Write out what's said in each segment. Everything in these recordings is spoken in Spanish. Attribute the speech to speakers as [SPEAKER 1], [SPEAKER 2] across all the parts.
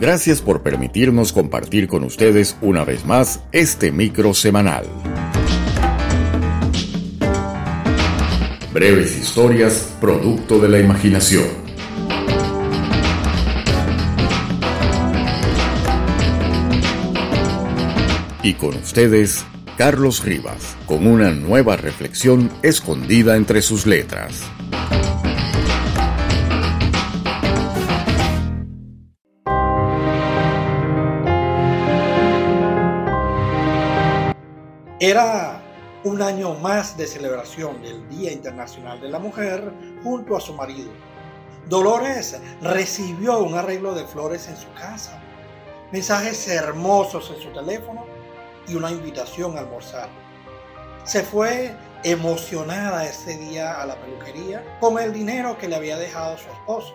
[SPEAKER 1] Gracias por permitirnos compartir con ustedes una vez más este micro semanal. Breves historias, producto de la imaginación. Y con ustedes, Carlos Rivas, con una nueva reflexión escondida entre sus letras.
[SPEAKER 2] Era un año más de celebración del Día Internacional de la Mujer junto a su marido. Dolores recibió un arreglo de flores en su casa, mensajes hermosos en su teléfono y una invitación a almorzar. Se fue emocionada ese día a la peluquería con el dinero que le había dejado su esposo.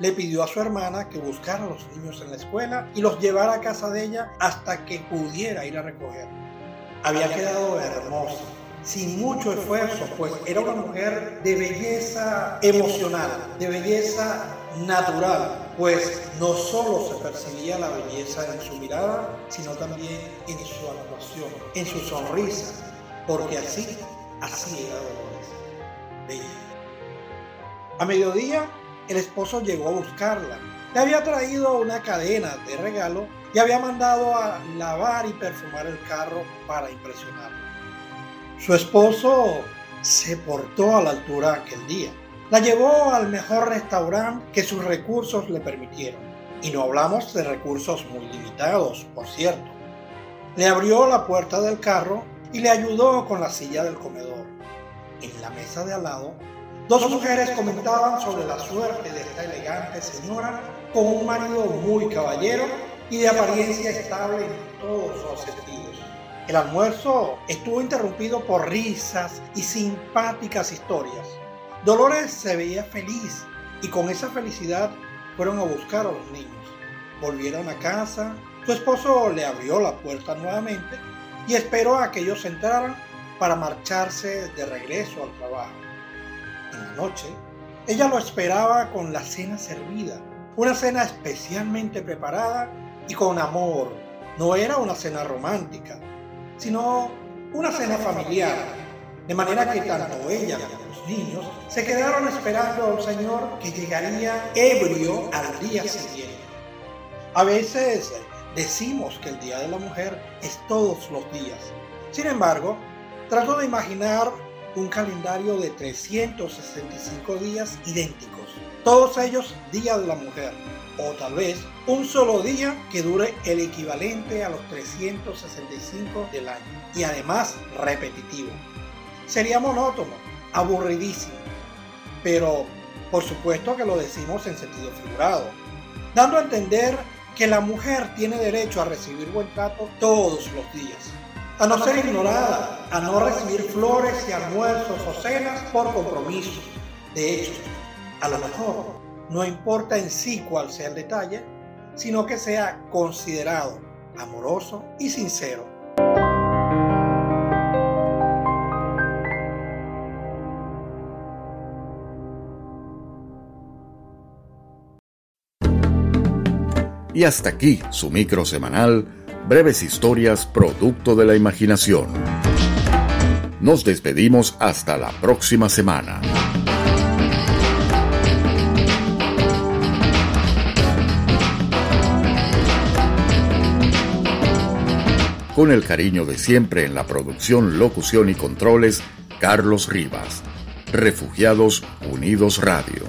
[SPEAKER 2] Le pidió a su hermana que buscara a los niños en la escuela y los llevara a casa de ella hasta que pudiera ir a recogerlos había quedado hermosa, sin mucho esfuerzo, pues era una mujer de belleza emocional, de belleza natural, pues no solo se percibía la belleza en su mirada, sino también en su actuación, en su sonrisa, porque así, así era Dolores, bella. A mediodía, el esposo llegó a buscarla. Le había traído una cadena de regalo y había mandado a lavar y perfumar el carro para impresionarla. Su esposo se portó a la altura aquel día. La llevó al mejor restaurante que sus recursos le permitieron. Y no hablamos de recursos muy limitados, por cierto. Le abrió la puerta del carro y le ayudó con la silla del comedor. En la mesa de al lado, dos mujeres comentaban sobre la suerte de esta elegante señora con un marido muy caballero y de apariencia estable en todos los sentidos. El almuerzo estuvo interrumpido por risas y simpáticas historias. Dolores se veía feliz y con esa felicidad fueron a buscar a los niños. Volvieron a casa, su esposo le abrió la puerta nuevamente y esperó a que ellos entraran para marcharse de regreso al trabajo. En la noche, ella lo esperaba con la cena servida, una cena especialmente preparada y con amor. No era una cena romántica, sino una cena familiar. De manera que tanto ella como los niños se quedaron esperando a un Señor que llegaría ebrio al día siguiente. A veces decimos que el Día de la Mujer es todos los días. Sin embargo, trato de imaginar un calendario de 365 días idénticos, todos ellos Día de la Mujer o tal vez un solo día que dure el equivalente a los 365 del año y además repetitivo. Sería monótono, aburridísimo, pero por supuesto que lo decimos en sentido figurado, dando a entender que la mujer tiene derecho a recibir buen trato todos los días, a no ser ignorada, a no recibir flores y almuerzos o cenas por compromiso. De hecho, a lo mejor no importa en sí cuál sea el detalle, sino que sea considerado, amoroso y sincero.
[SPEAKER 1] Y hasta aquí su micro semanal, breves historias producto de la imaginación. Nos despedimos hasta la próxima semana. Con el cariño de siempre en la producción, locución y controles, Carlos Rivas. Refugiados Unidos Radio.